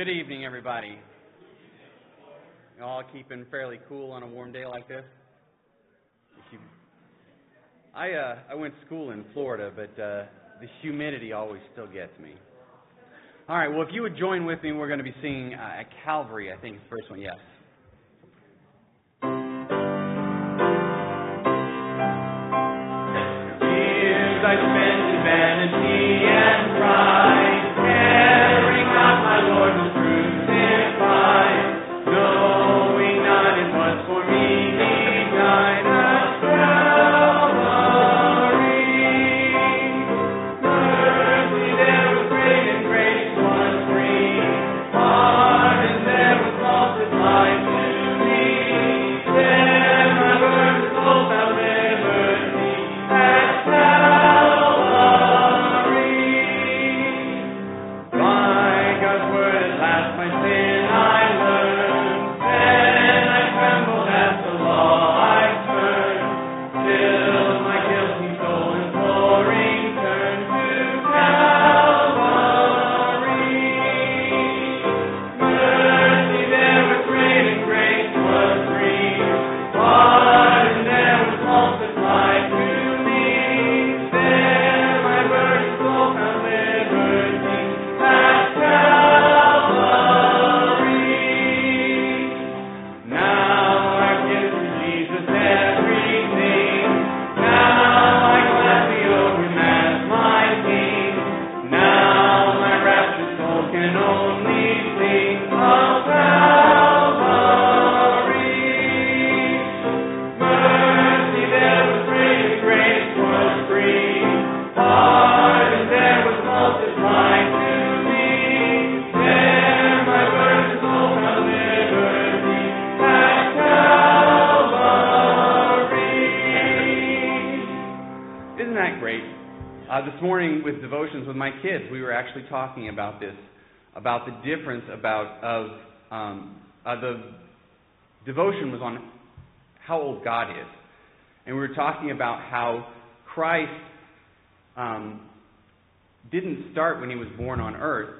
Good evening, everybody. You all keeping fairly cool on a warm day like this? I uh, I went to school in Florida, but uh, the humidity always still gets me. All right. Well, if you would join with me, we're going to be singing uh, at Calvary. I think the first one. Yes. With my kids, we were actually talking about this, about the difference about of um, uh, the devotion was on how old God is, and we were talking about how Christ um, didn't start when he was born on earth,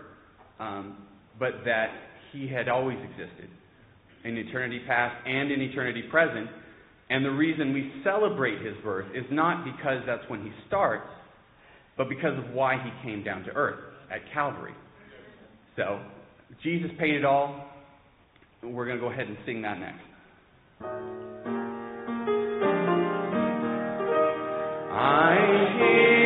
um, but that he had always existed in eternity past and in eternity present. And the reason we celebrate his birth is not because that's when he starts, but because of why he came down to earth at Calvary. So, Jesus paid it all. We're going to go ahead and sing that next. I hear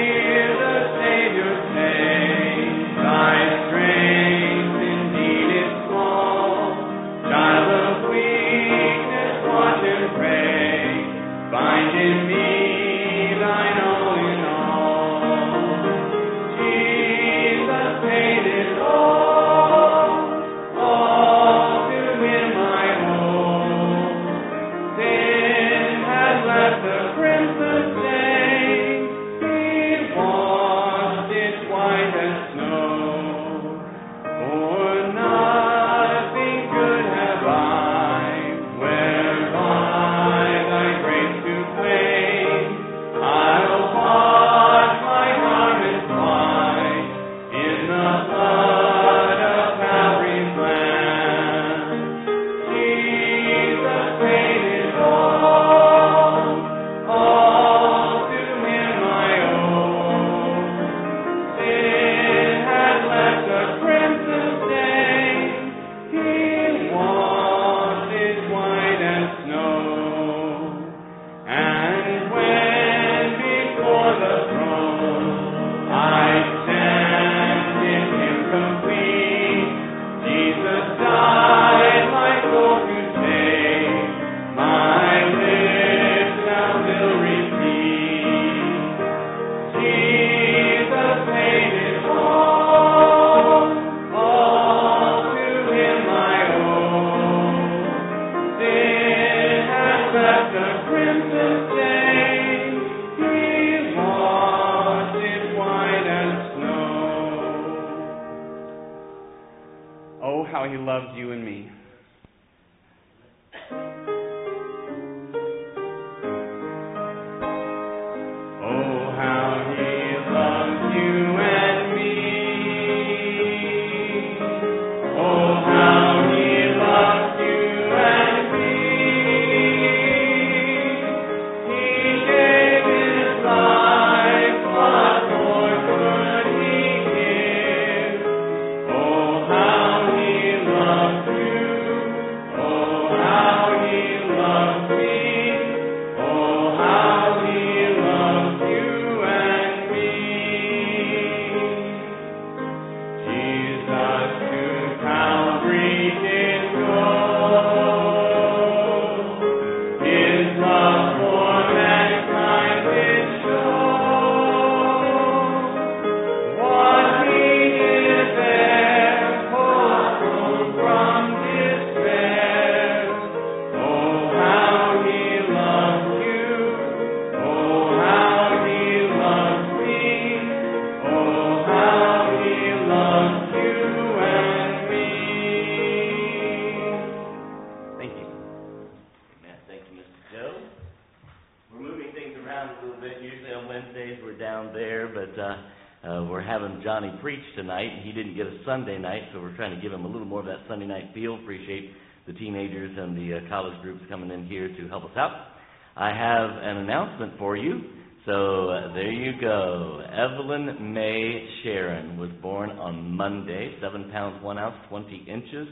Sunday night, so we're trying to give him a little more of that Sunday night feel. Appreciate the teenagers and the uh, college groups coming in here to help us out. I have an announcement for you. So uh, there you go. Evelyn May Sharon was born on Monday, seven pounds one ounce, twenty inches.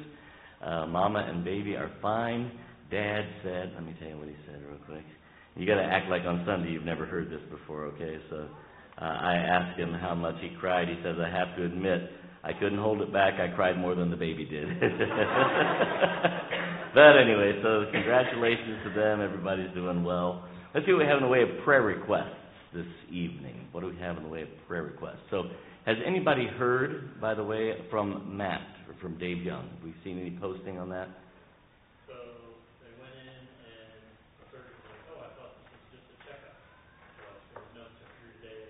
Uh, mama and baby are fine. Dad said, let me tell you what he said real quick. You got to act like on Sunday you've never heard this before, okay? So uh, I asked him how much he cried. He says, I have to admit, I couldn't hold it back. I cried more than the baby did. but anyway, so congratulations to them. Everybody's doing well. Let's see what we have in the way of prayer requests this evening. What do we have in the way of prayer requests? So, has anybody heard, by the way, from Matt or from Dave Young? Have we seen any posting on that? So they went in and the surgeon was like, oh, I thought this was just a checkup. So there was no temperature today.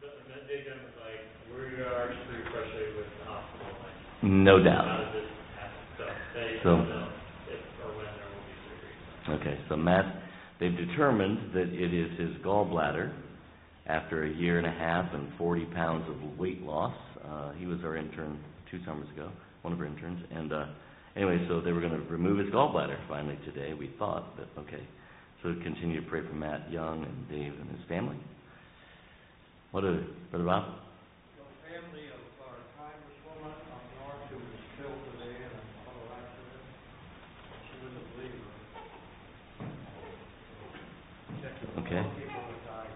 But and then Dave Young was like, we are pretty frustrated with the hospital, like, No doubt. does this happen? So they So- don't know if or when there will be surgery. Okay, so Matt, they've determined that it is his gallbladder after a year and a half and 40 pounds of weight loss. Uh, he was our intern two summers ago, one of our interns. And uh, anyway, so they were going to remove his gallbladder finally today, we thought, but okay. So continue to pray for Matt Young and Dave and his family. What a, Brother Bob? The family of our congresswoman up north who was killed today in an auto accident, she was a believer. Okay. People that died.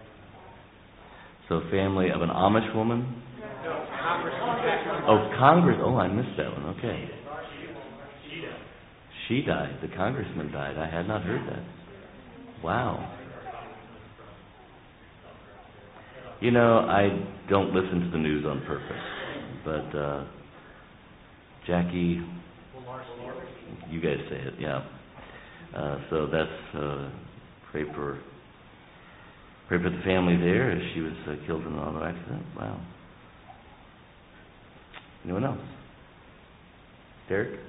So family of an Amish woman? Oh, Congress, oh, I missed that one, okay. She died, the congressman died, I had not heard that. Wow. You know, I don't listen to the news on purpose, but, uh, Jackie, you guys say it, yeah. Uh, so that's, uh, pray for, pray for the family there as she was uh, killed in an auto accident, wow. Anyone else? Derek?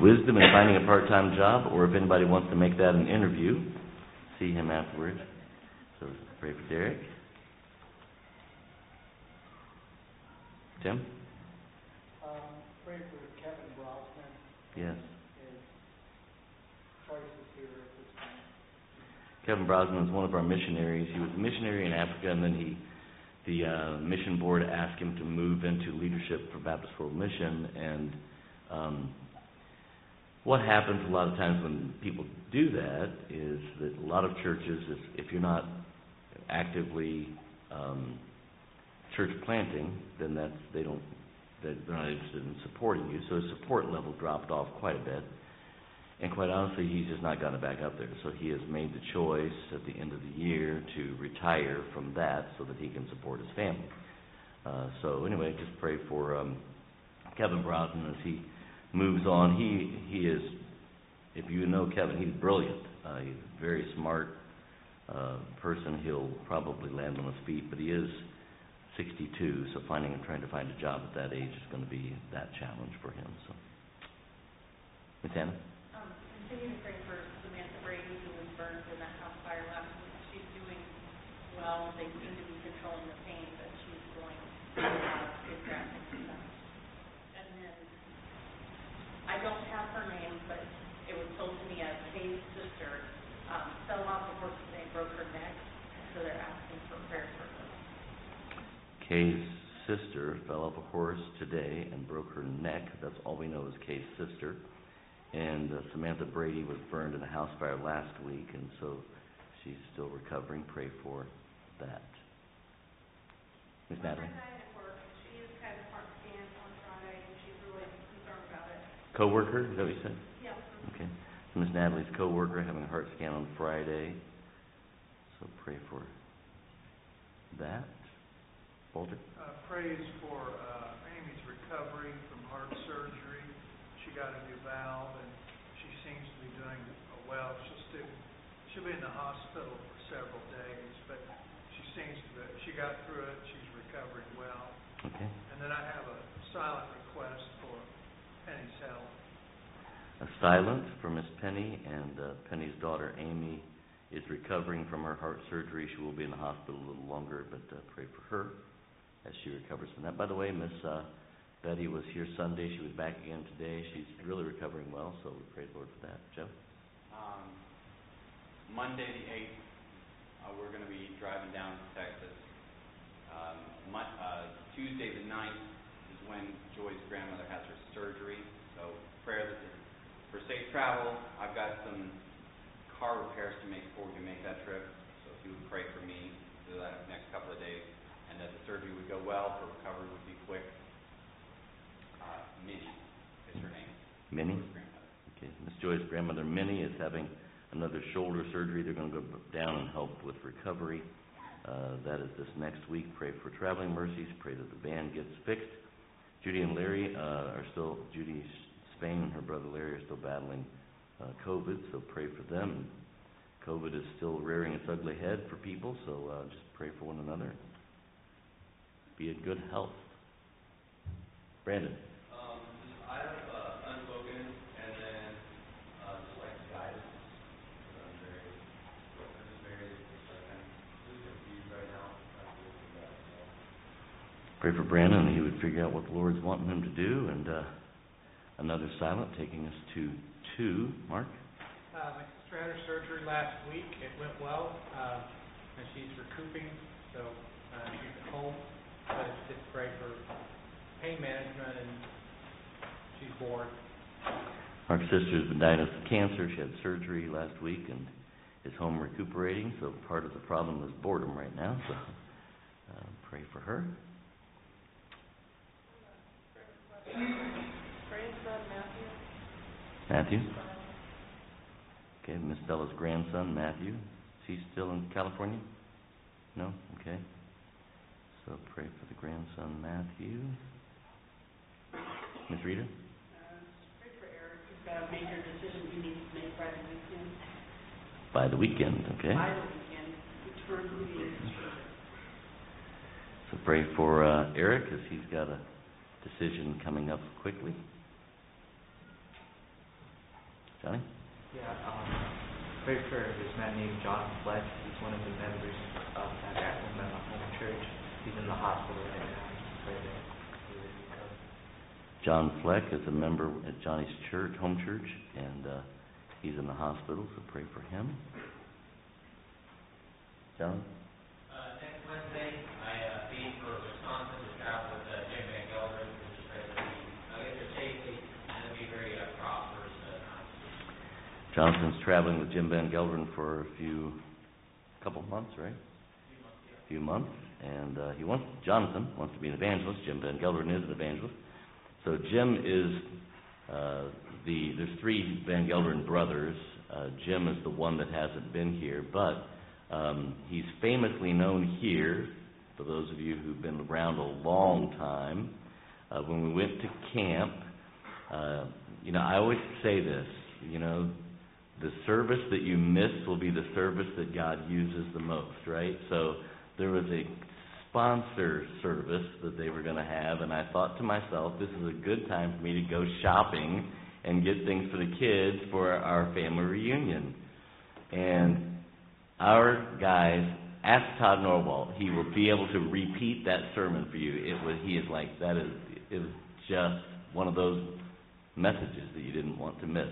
Wisdom in finding a part-time job, or if anybody wants to make that an interview, see him afterwards. So pray for Derek. Tim? Um, pray for Kevin Brosnan, Yes. Choices here at this time. Kevin Brosnan is one of our missionaries. He was a missionary in Africa, and then he, the uh, mission board asked him to move into leadership for Baptist World Mission. And um, what happens a lot of times when people do that is that a lot of churches, if, if you're not actively um, church planting, then that's they don't they're not interested in supporting you. So his support level dropped off quite a bit. And quite honestly, he's just not gotten it back up there. So he has made the choice at the end of the year to retire from that so that he can support his family. Uh, so anyway, just pray for um, Kevin Brosnan as he moves on. He he is, if you know Kevin, he's brilliant. Uh, he's a very smart uh, person. He'll probably land on his feet, but he is 62, so finding and trying to find a job at that age is going to be that challenge for him. So, Miss Anna. Continue to pray for Samantha Brady, who was burned in that house fire last week. She's doing well. They seem to be controlling the pain, but she's going of good graphic stuff. And then, I don't have her name, but it was told to me as Kay's sister, um, fell off the horse today, broke her neck, so they're asking for prayers for her. Kay's sister fell off a horse today and broke her neck. That's all we know is Kay's sister. And uh, Samantha Brady was burned in a house fire last week, and so she's still recovering. Pray for that. Miss Natalie? She is kind of heart scan on Friday, and she's really concerned about it. Coworker, is that what you said? Yeah. Okay. So Miss Natalie's co-worker having a heart scan on Friday. So pray for that. Walter? Uh, praise for, uh, Amy's recovery from heart surgery. She got a new valve and she seems to be doing well. She'll still, she'll be in the hospital for several days, but she seems to, be- she got through it, she's recovering well. Okay. And then I have a silent request for Penny's health. a silent for Miss Penny, and uh, Penny's daughter Amy is recovering from her heart surgery. She will be in the hospital a little longer, but uh, pray for her as she recovers from that. By the way, Miss uh, Betty was here Sunday. She was back again today. She's really recovering well, so we praise the Lord for that. Joe? Um, Monday the eighth, uh, we're gonna be driving down to Texas. Um, uh, Tuesday the ninth is when Joy's grandmother has her surgery, so prayer that for safe travel. I've got some car repairs to make before we make that trip, so if you would pray for me through that next couple of days, and that the surgery would go well, her recovery would be quick. Minnie is her name, Minnie? Grandmother. Okay, Miss Joy's grandmother Minnie is having another shoulder surgery. They're gonna go b- down and help with recovery. Uh, that is this next week. Pray for traveling mercies, pray that the van gets fixed. Judy and Larry, uh, are still, Judy Spain and her brother Larry are still battling, uh, COVID, so pray for them. COVID is still rearing its ugly head for people, so, uh, just pray for one another. Be in good health. Brandon? Um, just, I have, uh, unspoken, and then, uh, just like guidance, because I'm very, I'm just very, just like, I'm just confused right now, I'm looking back, so. Pray for Brandon, he would figure out what the Lord's wanting him to do, and, uh, another silent taking us to two. Mark? Uh, my sister had her surgery last week, it went well, um, and she's recouping, so, uh, she's at home, but just pray for pain management and she's bored. Mark's sister's been diagnosed with cancer, she had surgery last week and is home recuperating, so part of the problem is boredom right now, so, uh, pray for her. Grandson Matthew, Matthew? Okay, Miss Stella's grandson, Matthew, is he still in California? No? Okay. So pray for the grandson, Matthew. Miss Rita? Pray for Eric, he's got a major decision he needs to make by the weekend, By the weekend, okay? by the weekend, return who he is to church. So pray for uh, Eric, as he's got a decision coming up quickly. Johnny? Yeah, um, pray for this man named John Fleck. He's one of the members of that at home home church. He's in the hospital right now. Pray that he would recover. John Fleck is a member at Johnny's church, home church, and uh, he's in the hospital, so pray for him. John? Uh, next Wednesday, I, uh, leave for Wisconsin to travel with, uh, Jim Van Gelderen, which is ready to leave. I'll get there safely, and it'll be very, uh, prosperous, uh, time. Jonathan's traveling with Jim Van Gelderen for a few, couple months, right? A Few months, and uh, he wants, Jonathan wants to be an evangelist, Jim Van Gelderen is an evangelist. So Jim is uh, the, there's three Van Gelderen brothers. Uh, Jim is the one that hasn't been here, but um, he's famously known here, for those of you who've been around a long time. Uh, when we went to camp, uh, you know, I always say this, you know, the service that you miss will be the service that God uses the most, right? So there was a sponsor service that they were going to have, and I thought to myself, this is a good time for me to go shopping and get things for the kids for our family reunion. And our guys, ask Todd Norwalt, he will be able to repeat that sermon for you. It was, he is like, that is, it was just one of those messages that you didn't want to miss.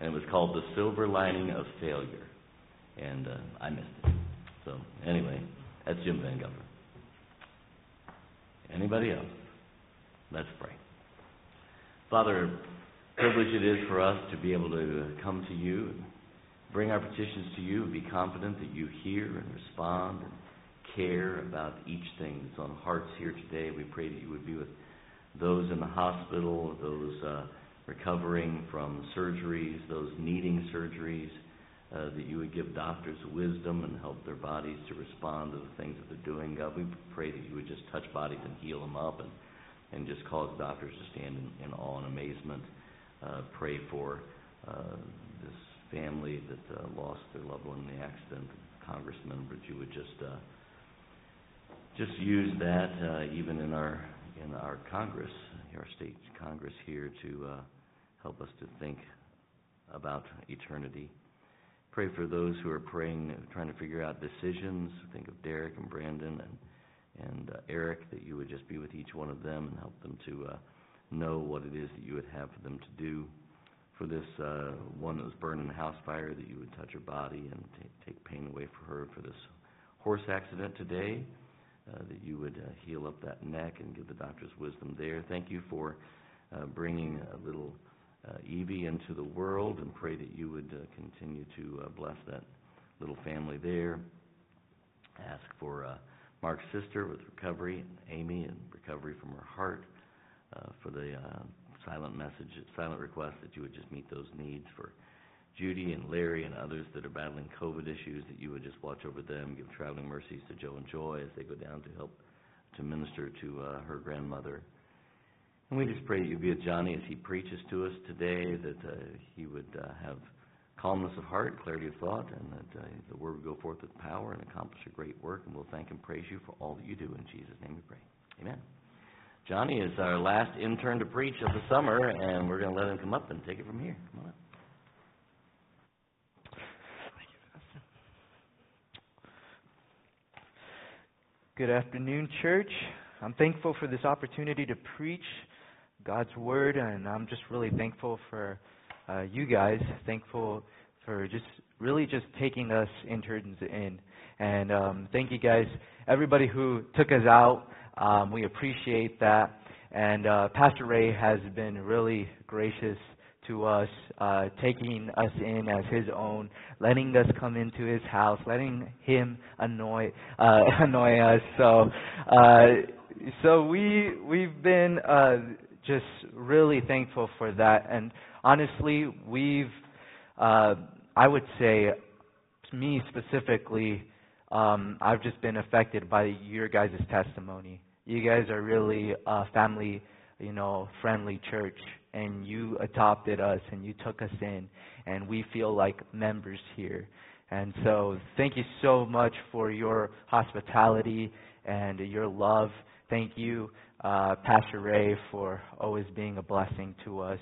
And it was called The Silver Lining of Failure. And uh, I missed it. So, anyway, that's Jim Van Gelderen. Anybody else? Let's pray. Father, privilege it is for us to be able to come to you and bring our petitions to you and be confident that you hear and respond and care about each thing that's on hearts here today. We pray that you would be with those in the hospital, those uh, recovering from surgeries, those needing surgeries, uh, that you would give doctors wisdom and help their bodies to respond to the things that they're doing. God, we pray that you would just touch bodies and heal them up and, and just cause doctors to stand in, in awe and amazement. Uh, pray for uh, this family that uh, lost their loved one in the accident, Congressman, but you would just uh, just use that uh, even in our in our Congress, our state Congress here, to uh, help us to think about eternity. Pray for those who are praying, trying to figure out decisions. Think of Derek and Brandon and, and uh, Eric, that you would just be with each one of them and help them to uh, know what it is that you would have for them to do. For this uh, one that was burned in the house fire, that you would touch her body and ta take pain away for her. For this horse accident today, uh, that you would uh, heal up that neck and give the doctors wisdom there. Thank you for uh, bringing a little Evie into the world and pray that you would uh, continue to uh, bless that little family there. Ask for uh, Mark's sister with recovery, Amy, and recovery from her heart. Uh, for the uh, silent message, silent request that you would just meet those needs for Judy and Larry and others that are battling COVID issues, that you would just watch over them, give traveling mercies to Joe and Joy as they go down to help to minister to uh, her grandmother. And we just pray that you be with Johnny as he preaches to us today, that uh, he would uh, have calmness of heart, clarity of thought, and that uh, the word would go forth with power and accomplish a great work. And we'll thank and praise you for all that you do. In Jesus' name we pray. Amen. Johnny is our last intern to preach of the summer, and we're going to let him come up and take it from here. Come on up. Good afternoon, church. I'm thankful for this opportunity to preach God's word, and I'm just really thankful for uh, you guys. Thankful for just really just taking us interns in, and um, thank you guys, everybody who took us out. Um, we appreciate that, and uh, Pastor Ray has been really gracious to us, uh, taking us in as his own, letting us come into his house, letting him annoy uh, annoy us. So, uh, so we we've been uh, just really thankful for that, and honestly, we've uh, I would say me specifically, um, I've just been affected by your guys' testimony. You guys are really a family, you know, friendly church and you adopted us and you took us in and we feel like members here. And so thank you so much for your hospitality and your love. Thank you, uh, Pastor Ray, for always being a blessing to us.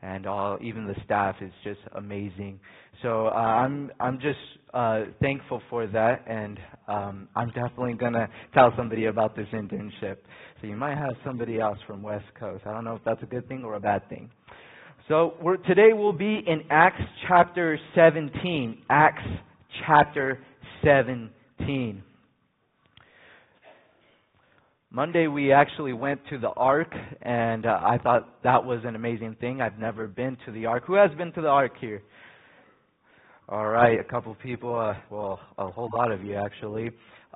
And all, even the staff is just amazing. So uh, I'm I'm just uh, thankful for that, and um, I'm definitely gonna tell somebody about this internship. So you might have somebody else from West Coast. I don't know if that's a good thing or a bad thing. So today we'll be in Acts chapter 17. Acts chapter 17. Monday we actually went to the Ark, and uh, I thought that was an amazing thing. I've never been to the Ark. Who has been to the Ark here? All right, a couple people. Uh, well, a whole lot of you actually.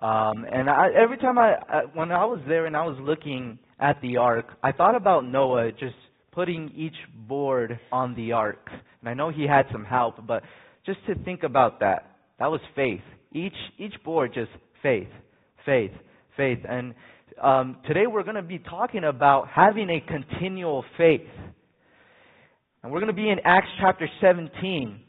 Um, and I, every time I, I, when I was there and I was looking at the Ark, I thought about Noah just putting each board on the Ark. And I know he had some help, but just to think about that, that was faith. Each each board just faith, faith, faith. And um, today we're going to be talking about having a continual faith. And we're going to be in Acts chapter 17.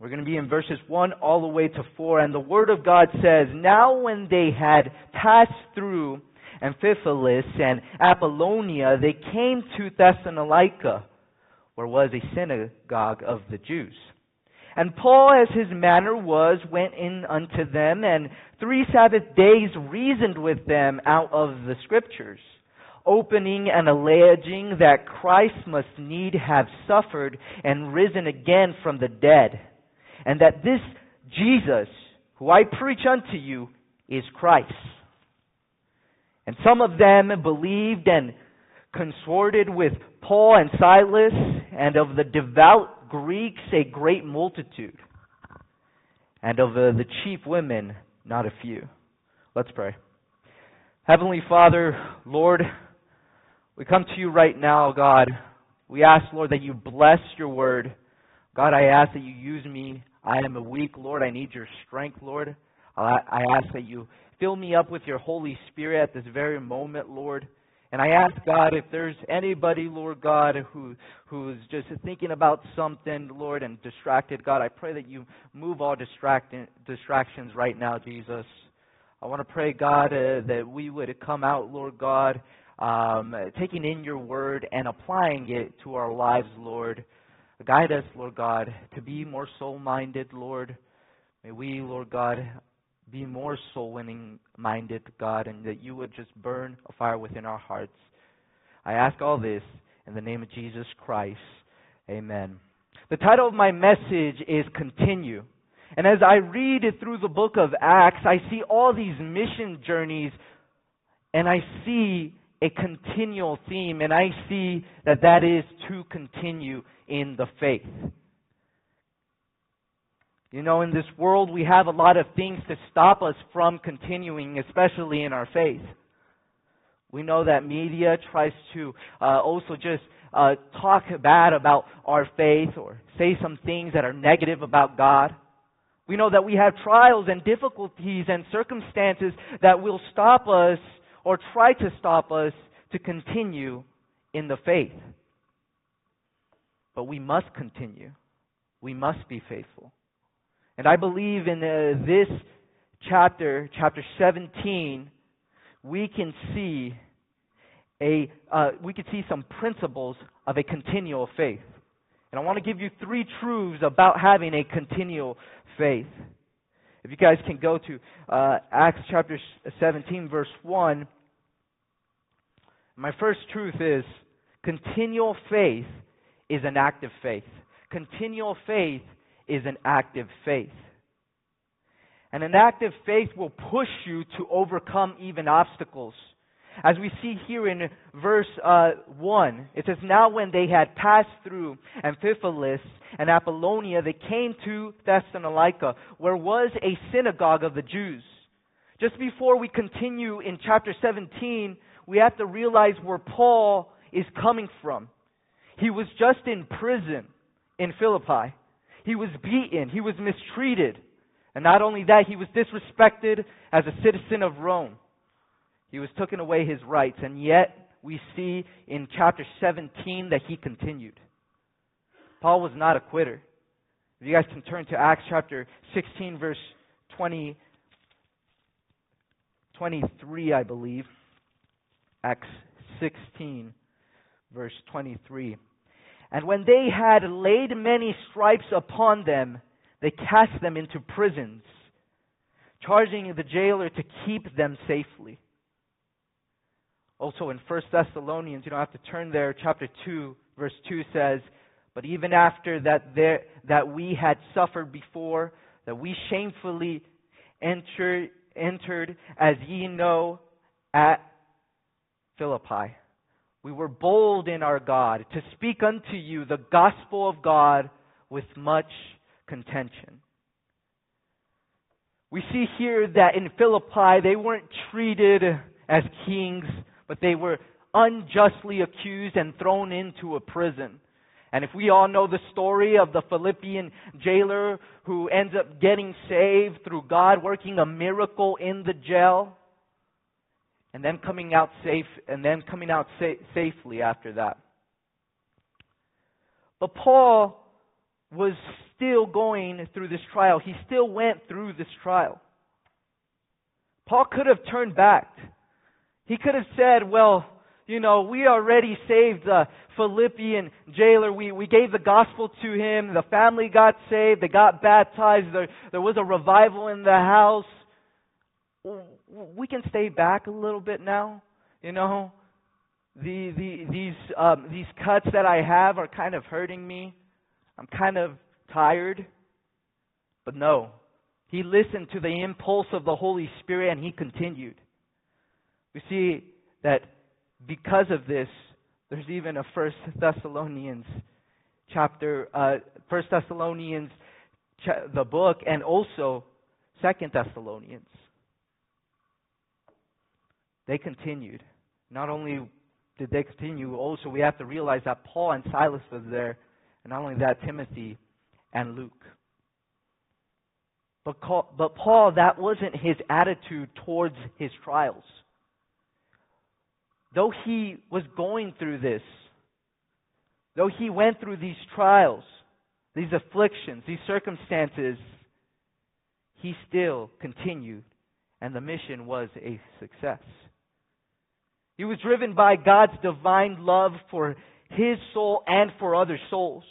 We're going to be in verses 1 all the way to 4. And the Word of God says, Now when they had passed through Amphipolis and Apollonia, they came to Thessalonica, where was a synagogue of the Jews. And Paul, as his manner was, went in unto them, and three Sabbath days reasoned with them out of the Scriptures, opening and alleging that Christ must need have suffered and risen again from the dead, and that this Jesus, who I preach unto you, is Christ. And some of them believed and consorted with Paul and Silas, and of the devout Greeks a great multitude, and of the, the chief women not a few. Let's pray. Heavenly Father, Lord, we come to you right now, God. We ask, Lord, that you bless your word. God, I ask that you use me. I am a weak, Lord. I need your strength, Lord. I ask that you fill me up with your Holy Spirit at this very moment, Lord. And I ask God if there's anybody, Lord God, who who's just thinking about something, Lord, and distracted, God, I pray that you move all distractions right now, Jesus. I want to pray, God, uh, that we would come out, Lord God, um, taking in your word and applying it to our lives, Lord. Guide us, Lord God, to be more soul minded, Lord. May we, Lord God, be more soul winning minded, God, and that you would just burn a fire within our hearts. I ask all this in the name of Jesus Christ. Amen. The title of my message is Continue. And as I read it through the book of Acts, I see all these mission journeys and I see a continual theme, and I see that that is to continue in the faith. You know, in this world, we have a lot of things to stop us from continuing, especially in our faith. We know that media tries to uh, also just uh, talk bad about our faith or say some things that are negative about God. We know that we have trials and difficulties and circumstances that will stop us or try to stop us to continue in the faith. But we must continue. We must be faithful. And I believe in uh, this chapter, chapter 17, we can see a uh, we can see some principles of a continual faith. And I want to give you three truths about having a continual faith. If you guys can go to uh, Acts chapter 17, verse 1. My first truth is continual faith is an active faith. Continual faith is an active faith. And an active faith will push you to overcome even obstacles. As we see here in verse uh, 1, it says, Now when they had passed through Amphipolis and Apollonia, they came to Thessalonica, where was a synagogue of the Jews. Just before we continue in chapter 17, we have to realize where Paul is coming from. He was just in prison in Philippi. He was beaten. He was mistreated. And not only that, he was disrespected as a citizen of Rome. He was taken away his rights, and yet we see in chapter 17 that he continued. Paul was not a quitter. If you guys can turn to Acts chapter 16, verse 20, 23, I believe. Acts 16, verse 23. And when they had laid many stripes upon them, they cast them into prisons, charging the jailer to keep them safely. Also in 1 Thessalonians, you don't have to turn there, chapter 2, verse 2 says, But even after that, there, that we had suffered before, that we shamefully entered, entered, as ye know, at Philippi. We were bold in our God to speak unto you the gospel of God with much contention. We see here that in Philippi they weren't treated as kings but they were unjustly accused and thrown into a prison. And if we all know the story of the Philippian jailer who ends up getting saved through God working a miracle in the jail, and then coming out safe, and then coming out sa- safely after that. But Paul was still going through this trial. He still went through this trial. Paul could have turned back. He could have said, well, you know, we already saved the Philippian jailer. We, we gave the gospel to him. The family got saved. They got baptized. There, there was a revival in the house. We can stay back a little bit now. You know, the, the, these, um, these cuts that I have are kind of hurting me. I'm kind of tired. But no, he listened to the impulse of the Holy Spirit and he continued. We see that because of this, there's even a First Thessalonians chapter, uh, First Thessalonians, the book, and also Second Thessalonians. They continued. Not only did they continue, also we have to realize that Paul and Silas was there, and not only that, Timothy and Luke. But, but Paul, that wasn't his attitude towards his trials though he was going through this, though he went through these trials, these afflictions, these circumstances, he still continued, and the mission was a success. He was driven by God's divine love for his soul and for other souls.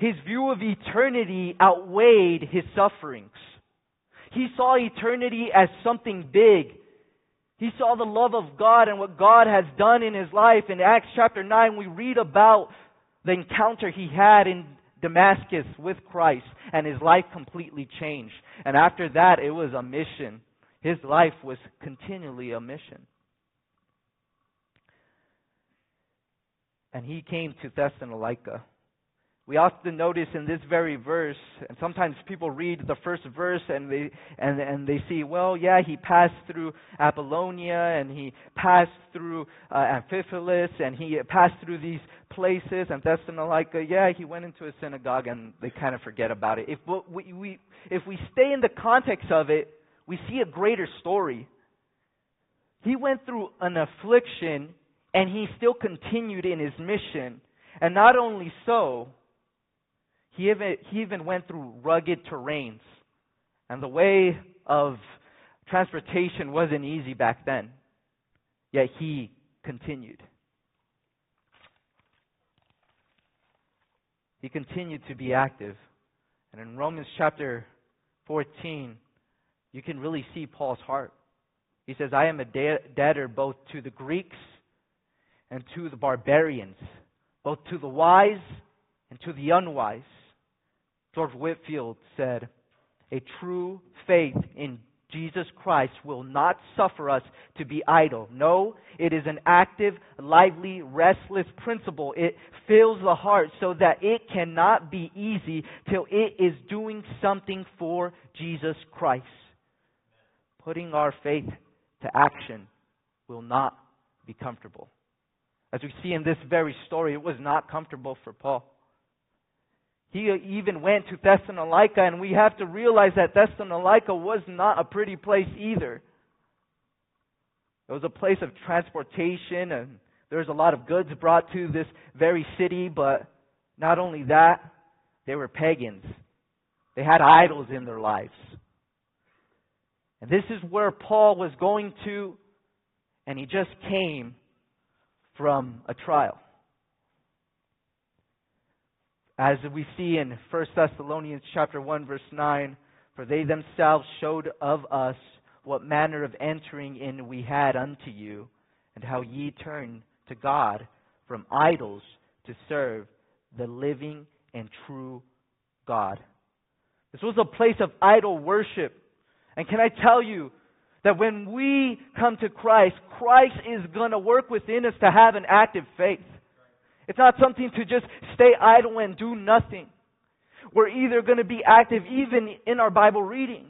his view of eternity outweighed his sufferings. He saw eternity as something big. He saw the love of God and what God has done in his life. In Acts chapter 9, we read about the encounter he had in Damascus with Christ, and his life completely changed. And after that, it was a mission. His life was continually a mission. And he came to Thessalonica. We often notice in this very verse, and sometimes people read the first verse and they and and they see, well, yeah, he passed through Apollonia and he passed through uh, Amphipolis and he passed through these places and Thessalonica. Yeah, he went into a synagogue and they kind of forget about it. If we, we if we stay in the context of it, we see a greater story. He went through an affliction and he still continued in his mission. And not only so, he even, he even went through rugged terrains. And the way of transportation wasn't easy back then. Yet he continued. He continued to be active. And in Romans chapter 14, you can really see Paul's heart. He says, I am a debtor both to the Greeks and to the barbarians, both to the wise and to the unwise. George Whitefield said, A true faith in Jesus Christ will not suffer us to be idle. No, it is an active, lively, restless principle. It fills the heart so that it cannot be easy till it is doing something for Jesus Christ. Putting our faith to action will not be comfortable. As we see in this very story, it was not comfortable for Paul. He even went to Thessalonica, and we have to realize that Thessalonica was not a pretty place either. It was a place of transportation, and there was a lot of goods brought to this very city, but not only that, they were pagans. They had idols in their lives. And this is where Paul was going to, and he just came from a trial as we see in 1 Thessalonians chapter 1 verse 9, for they themselves showed of us what manner of entering in we had unto you, and how ye turned to God from idols to serve the living and true God. This was a place of idol worship. And can I tell you that when we come to Christ, Christ is going to work within us to have an active faith. It's not something to just stay idle and do nothing. We're either going to be active even in our Bible reading.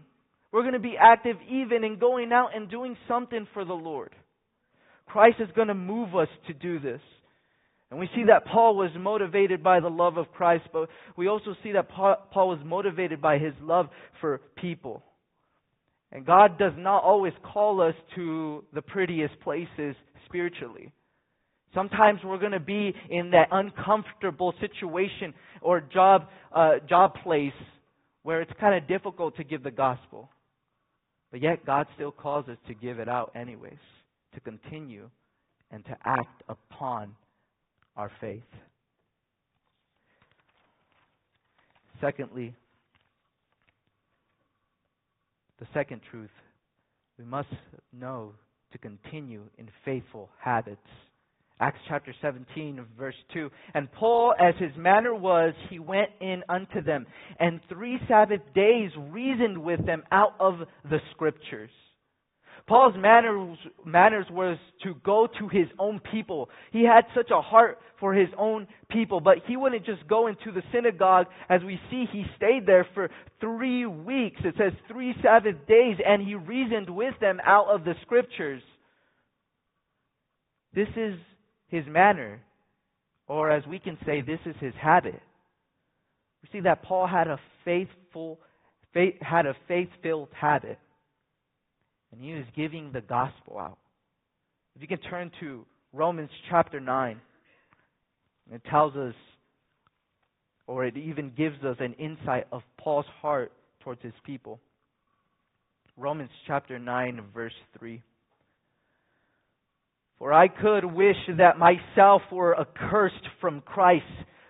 We're going to be active even in going out and doing something for the Lord. Christ is going to move us to do this. And we see that Paul was motivated by the love of Christ, but we also see that Paul was motivated by his love for people. And God does not always call us to the prettiest places spiritually. Sometimes we're going to be in that uncomfortable situation or job, uh, job place where it's kind of difficult to give the gospel. But yet God still calls us to give it out anyways, to continue and to act upon our faith. Secondly, the second truth, we must know to continue in faithful habits. Acts chapter 17, verse 2. And Paul, as his manner was, he went in unto them, and three Sabbath days reasoned with them out of the Scriptures. Paul's manners, manners was to go to his own people. He had such a heart for his own people, but he wouldn't just go into the synagogue. As we see, he stayed there for three weeks. It says three Sabbath days, and he reasoned with them out of the Scriptures. This is his manner, or as we can say, this is his habit. We see that Paul had a faithful, faith, had a faith-filled habit, and he was giving the gospel out. If you can turn to Romans chapter 9, it tells us, or it even gives us an insight of Paul's heart towards his people. Romans chapter 9, verse 3. For I could wish that myself were accursed from Christ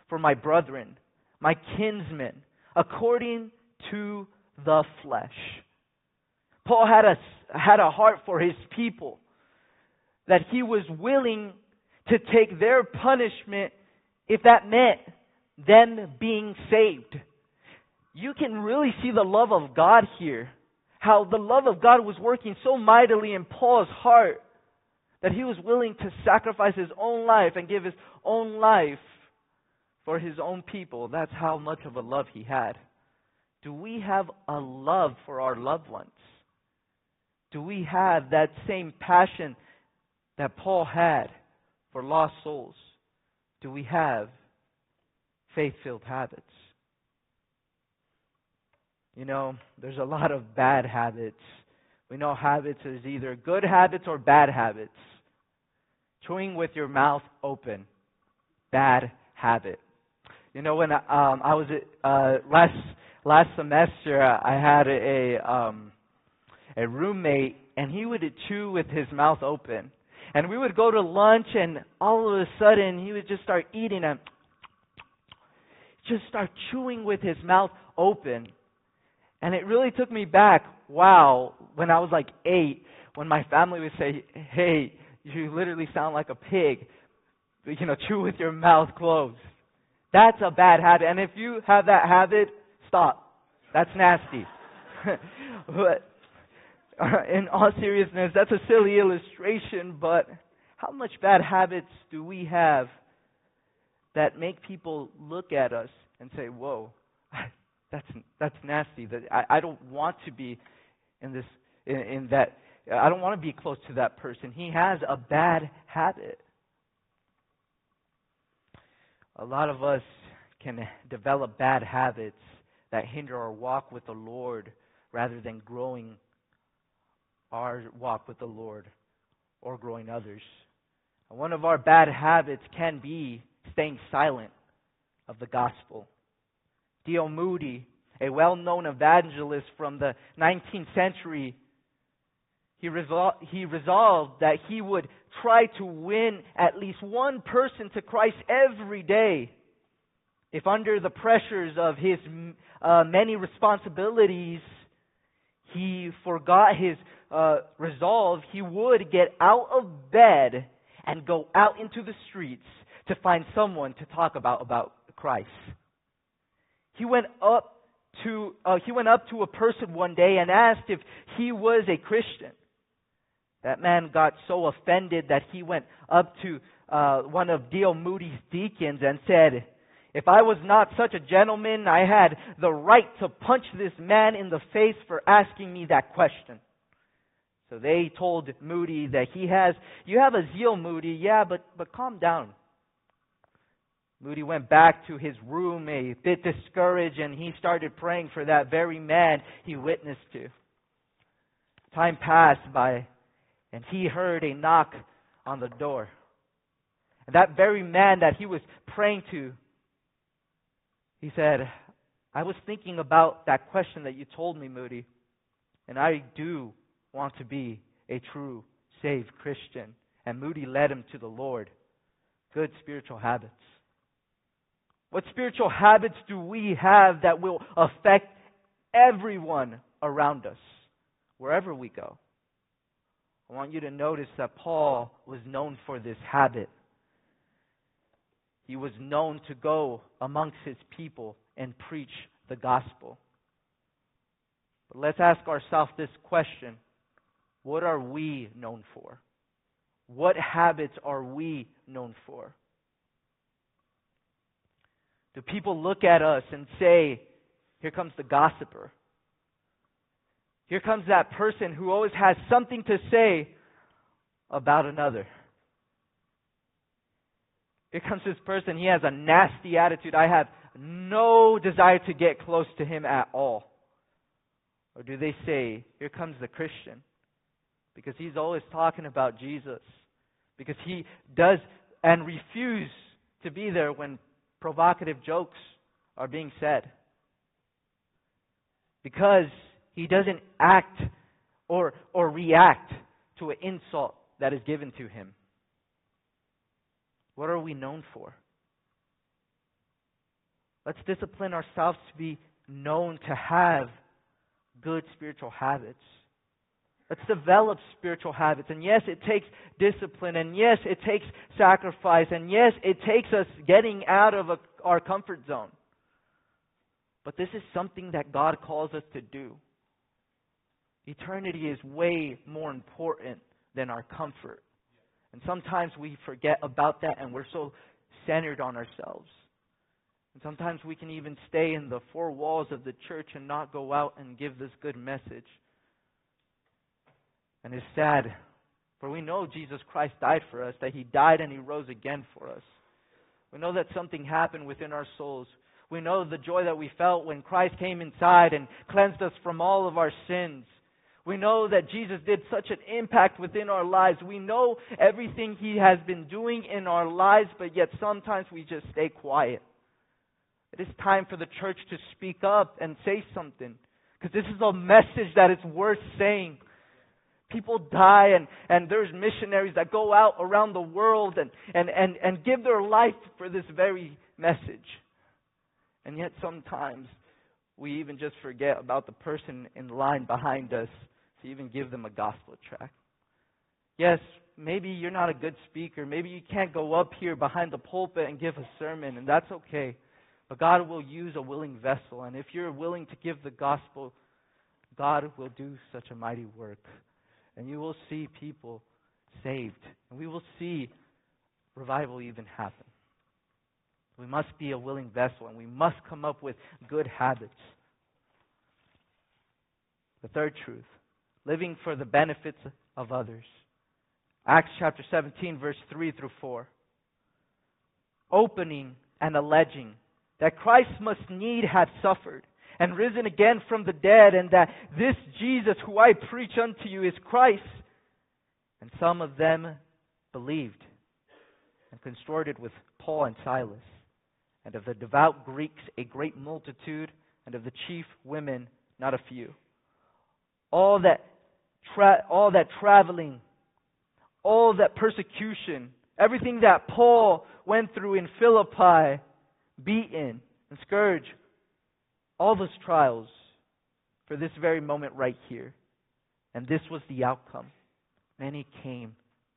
for my brethren, my kinsmen, according to the flesh. Paul had a, had a heart for his people, that he was willing to take their punishment if that meant them being saved. You can really see the love of God here. How the love of God was working so mightily in Paul's heart that he was willing to sacrifice his own life and give his own life for his own people. That's how much of a love he had. Do we have a love for our loved ones? Do we have that same passion that Paul had for lost souls? Do we have faith filled habits? You know, there's a lot of bad habits. We know habits is either good habits or bad habits. Chewing with your mouth open, bad habit. You know, when um, I was uh, last last semester, I had a um, a roommate, and he would chew with his mouth open. And we would go to lunch, and all of a sudden, he would just start eating and just start chewing with his mouth open. And it really took me back, wow, when I was like eight, when my family would say, hey, you literally sound like a pig. You know, chew with your mouth closed. That's a bad habit. And if you have that habit, stop. That's nasty. but in all seriousness, that's a silly illustration, but how much bad habits do we have that make people look at us and say, "Whoa, that's that's nasty. That I, I don't want to be in this in, in that. I don't want to be close to that person. He has a bad habit." A lot of us can develop bad habits that hinder our walk with the Lord rather than growing our walk with the Lord or growing others. And one of our bad habits can be staying silent of the gospel. D.L. Moody, a well known evangelist from the 19th century, he, resol- he resolved that he would try to win at least one person to Christ every day. If under the pressures of his uh, many responsibilities, he forgot his uh, resolve, he would get out of bed and go out into the streets to find someone to talk about about Christ. He went up to uh, he went up to a person one day and asked if he was a Christian. That man got so offended that he went up to uh, one of D.L. Moody's deacons and said, if I was not such a gentleman, I had the right to punch this man in the face for asking me that question. So they told Moody that he has, you have a zeal, Moody, yeah, but, but calm down. Moody went back to his room a bit discouraged and he started praying for that very man he witnessed to. Time passed by and he heard a knock on the door. And that very man that he was praying to he said, I was thinking about that question that you told me, Moody, and I do want to be a true, saved Christian. And Moody led him to the Lord. Good spiritual habits. What spiritual habits do we have that will affect everyone around us, wherever we go? I want you to notice that Paul was known for this habit. He was known to go amongst his people and preach the gospel. But let's ask ourselves this question What are we known for? What habits are we known for? Do people look at us and say, Here comes the gossiper? Here comes that person who always has something to say about another. Here comes this person, he has a nasty attitude. I have no desire to get close to him at all. Or do they say, Here comes the Christian? Because he's always talking about Jesus. Because he does and refuse to be there when provocative jokes are being said. Because he doesn't act or, or react to an insult that is given to him. What are we known for? Let's discipline ourselves to be known to have good spiritual habits. Let's develop spiritual habits. And yes, it takes discipline. And yes, it takes sacrifice. And yes, it takes us getting out of a, our comfort zone. But this is something that God calls us to do. Eternity is way more important than our comfort. And sometimes we forget about that and we're so centered on ourselves. And sometimes we can even stay in the four walls of the church and not go out and give this good message. And it's sad, for we know Jesus Christ died for us, that He died and He rose again for us. We know that something happened within our souls. We know the joy that we felt when Christ came inside and cleansed us from all of our sins. We know that Jesus did such an impact within our lives. We know everything He has been doing in our lives, but yet sometimes we just stay quiet. It is time for the church to speak up and say something. Because this is a message that is worth saying. People die and, and there's missionaries that go out around the world and, and, and, and give their life for this very message. And yet sometimes we even just forget about the person in line behind us to even give them a gospel tract. Yes, maybe you're not a good speaker. Maybe you can't go up here behind the pulpit and give a sermon, and that's okay. But God will use a willing vessel. And if you're willing to give the gospel, God will do such a mighty work. And you will see people saved. And we will see revival even happen. We must be a willing vessel, and we must come up with good habits. The third truth living for the benefits of others. Acts chapter 17, verse 3 through 4. Opening and alleging that Christ must need have suffered and risen again from the dead, and that this Jesus who I preach unto you is Christ. And some of them believed and consorted with Paul and Silas, and of the devout Greeks a great multitude, and of the chief women not a few. All that, tra- all that traveling, all that persecution, everything that Paul went through in Philippi, beaten and scourged, all those trials for this very moment right here. And this was the outcome. Many came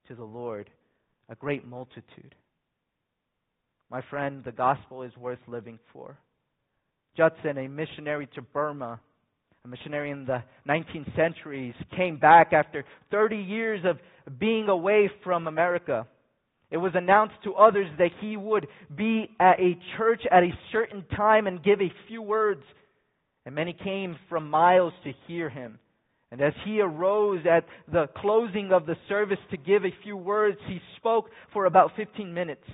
to the Lord, a great multitude. My friend, the gospel is worth living for. Judson, a missionary to Burma, a missionary in the 19th centuries, came back after 30 years of being away from America. It was announced to others that he would be at a church at a certain time and give a few words. And many came from miles to hear him. And as he arose at the closing of the service to give a few words, he spoke for about 15 minutes.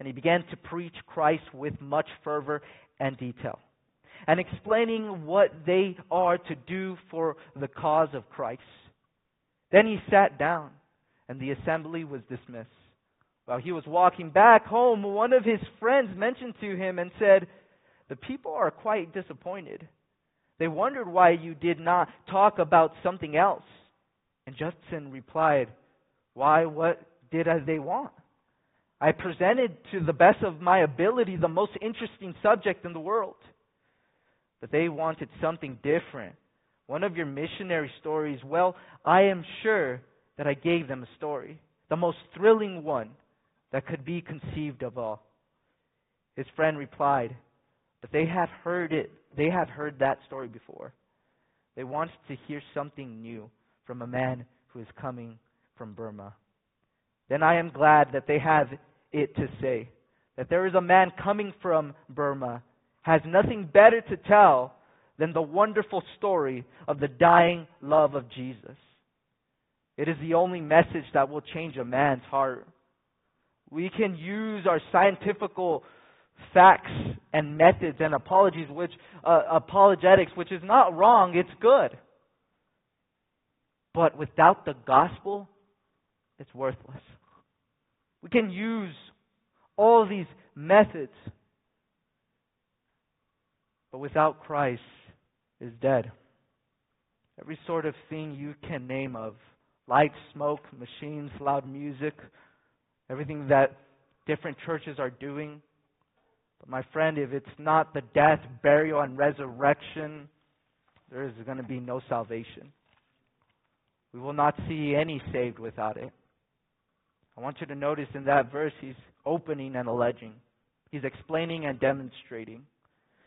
And he began to preach Christ with much fervor and detail. And explaining what they are to do for the cause of Christ. Then he sat down, and the assembly was dismissed. While he was walking back home, one of his friends mentioned to him and said, The people are quite disappointed. They wondered why you did not talk about something else. And Judson replied, Why, what did they want? I presented to the best of my ability the most interesting subject in the world. But they wanted something different. One of your missionary stories, well, I am sure that I gave them a story, the most thrilling one that could be conceived of all. His friend replied, But they have heard it, they have heard that story before. They wanted to hear something new from a man who is coming from Burma. Then I am glad that they have it to say that there is a man coming from Burma, has nothing better to tell than the wonderful story of the dying love of Jesus. It is the only message that will change a man's heart. We can use our scientific facts and methods and apologies, which uh, apologetics, which is not wrong, it's good. But without the gospel, it's worthless. We can use all these methods, but without Christ is dead. Every sort of thing you can name of light, smoke, machines, loud music, everything that different churches are doing, But my friend, if it's not the death, burial, and resurrection, there is going to be no salvation. We will not see any saved without it. I want you to notice in that verse, he's opening and alleging. He's explaining and demonstrating.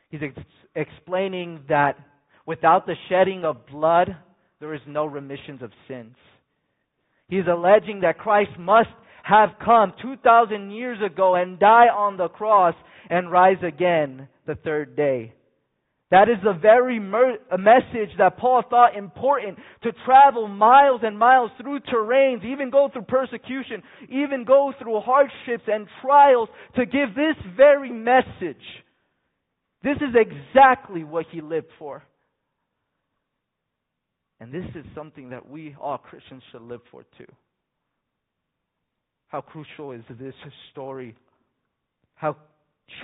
He's ex- explaining that without the shedding of blood, there is no remissions of sins. He's alleging that Christ must have come 2,000 years ago and die on the cross and rise again the third day. That is the very mer- message that Paul thought important to travel miles and miles through terrains, even go through persecution, even go through hardships and trials to give this very message. This is exactly what he lived for. And this is something that we all Christians should live for too. How crucial is this story? How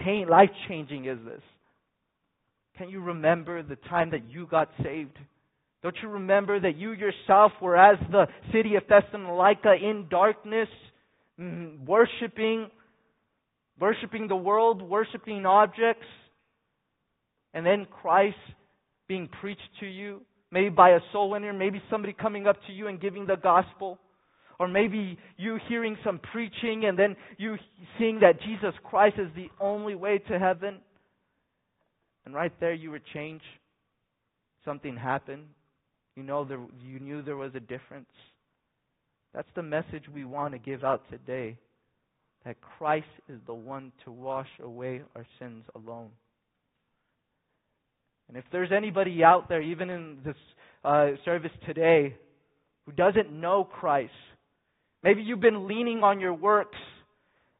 cha- life changing is this? Can you remember the time that you got saved? Don't you remember that you yourself were as the city of Thessalonica in darkness, mm, worshiping, worshiping the world, worshiping objects, and then Christ being preached to you, maybe by a soul winner, maybe somebody coming up to you and giving the gospel, or maybe you hearing some preaching and then you seeing that Jesus Christ is the only way to heaven. And right there you were changed. Something happened. You know there, you knew there was a difference. That's the message we want to give out today. That Christ is the one to wash away our sins alone. And if there's anybody out there, even in this uh, service today, who doesn't know Christ, maybe you've been leaning on your works.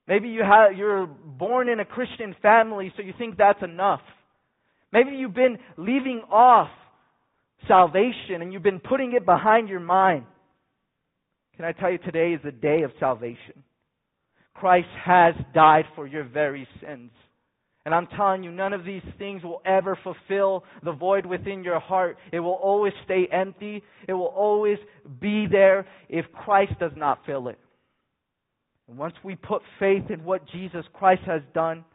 Maybe you have, you're born in a Christian family, so you think that's enough. Maybe you've been leaving off salvation and you've been putting it behind your mind. Can I tell you today is the day of salvation? Christ has died for your very sins. And I'm telling you, none of these things will ever fulfill the void within your heart. It will always stay empty. It will always be there if Christ does not fill it. And once we put faith in what Jesus Christ has done,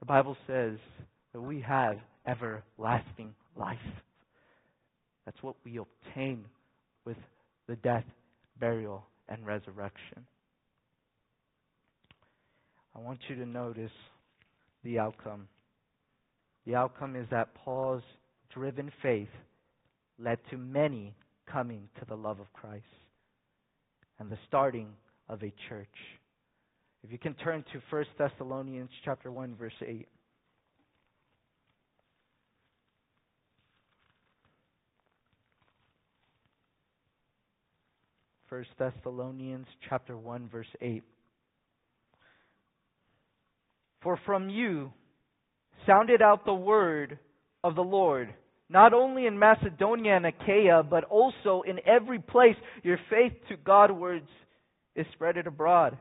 the Bible says that we have everlasting life. That's what we obtain with the death, burial, and resurrection. I want you to notice the outcome. The outcome is that Paul's driven faith led to many coming to the love of Christ and the starting of a church. If you can turn to 1 Thessalonians chapter 1 verse 8. 1 Thessalonians chapter 1 verse 8. For from you sounded out the word of the Lord, not only in Macedonia and Achaia, but also in every place your faith to Godwards is spread abroad,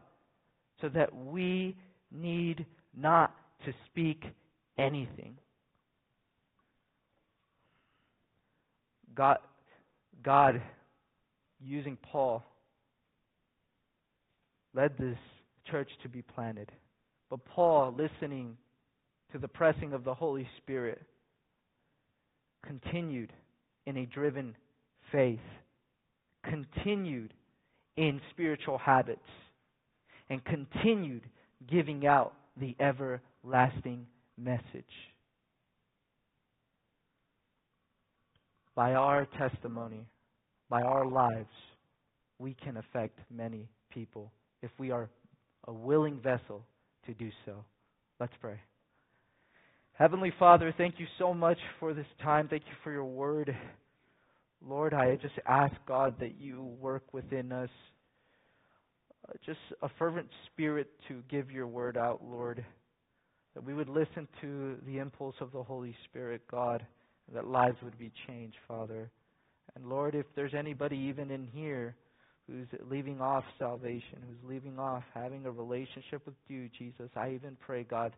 so that we need not to speak anything. God, God using Paul, led this church to be planted. But Paul, listening to the pressing of the Holy Spirit, continued in a driven faith, continued in spiritual habits, and continued giving out the everlasting message. By our testimony, by our lives, we can affect many people if we are a willing vessel to do so. Let's pray. Heavenly Father, thank you so much for this time. Thank you for your word. Lord, I just ask, God, that you work within us uh, just a fervent spirit to give your word out, Lord. That we would listen to the impulse of the Holy Spirit, God, that lives would be changed, Father. And Lord, if there's anybody even in here who's leaving off salvation, who's leaving off having a relationship with you, Jesus, I even pray, God,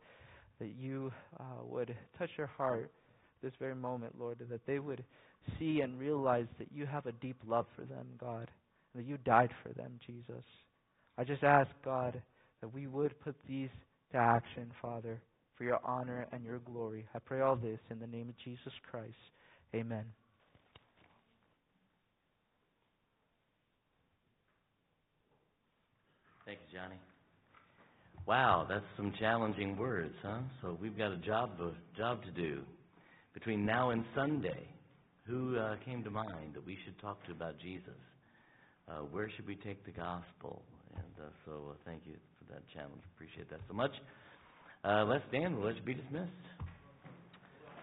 that you uh, would touch your heart this very moment, Lord, that they would see and realize that you have a deep love for them, God, and that you died for them, Jesus. I just ask, God, that we would put these to action, Father, for your honor and your glory. I pray all this in the name of Jesus Christ. Amen. Thank you, Johnny. Wow, that's some challenging words, huh? So we've got a job, a job to do. Between now and Sunday, who uh, came to mind that we should talk to about Jesus? Uh, where should we take the gospel? And uh, so uh, thank you for that challenge. Appreciate that so much. Uh, let's stand. We'll let you be dismissed.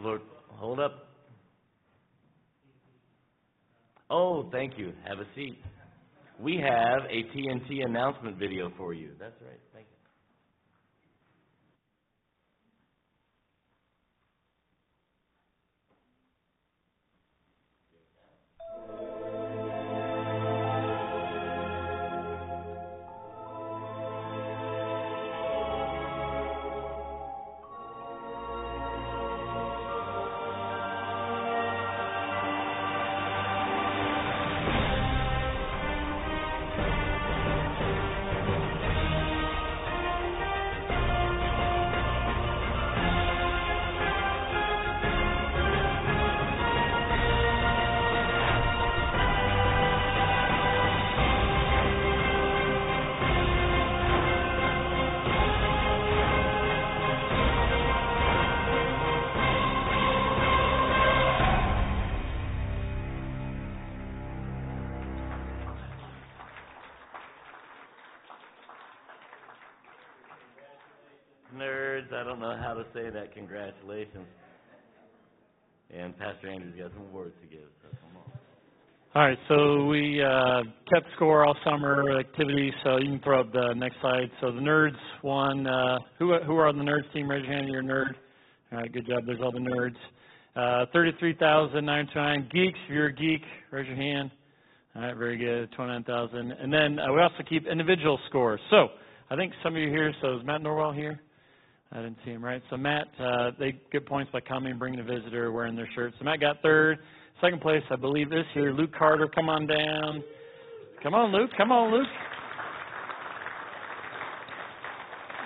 Lord, hold up. Oh, thank you. Have a seat. We have a TNT announcement video for you. That's right. Thank you. Nerds, I don't know how to say that. Congratulations. And Pastor Andrew's got some words to give, so come on. All right, so we uh, kept score all summer activities, so you can throw up the next slide. So the nerds won. Uh, who who are on the nerds team? Raise your hand. You're a nerd. All right, good job. There's all the nerds. Uh, Thirty-three thousand nine twenty-nine geeks. If you're a geek, raise your hand. All right, very good. Twenty-nine thousand. And then uh, we also keep individual scores. So I think some of you here. So is Matt Norwell here? I didn't see him, right? So Matt, uh, they get points by coming, bringing a visitor, wearing their shirt. So Matt got third. Second place, I believe this here, Luke Carter. Come on down. Come on, Luke. Come on, Luke.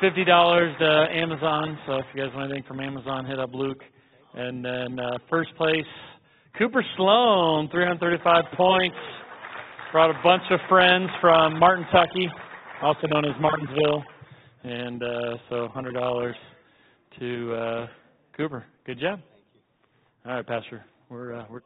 Fifty dollars to Amazon. So if you guys want anything from Amazon, hit up Luke. And then uh, first place, Cooper Sloan, 335 points. Brought a bunch of friends from Martin, Tucky, also known as Martinsville. And uh, so $100 to uh, Cooper. Good job. All right, Pastor. We're, uh, we're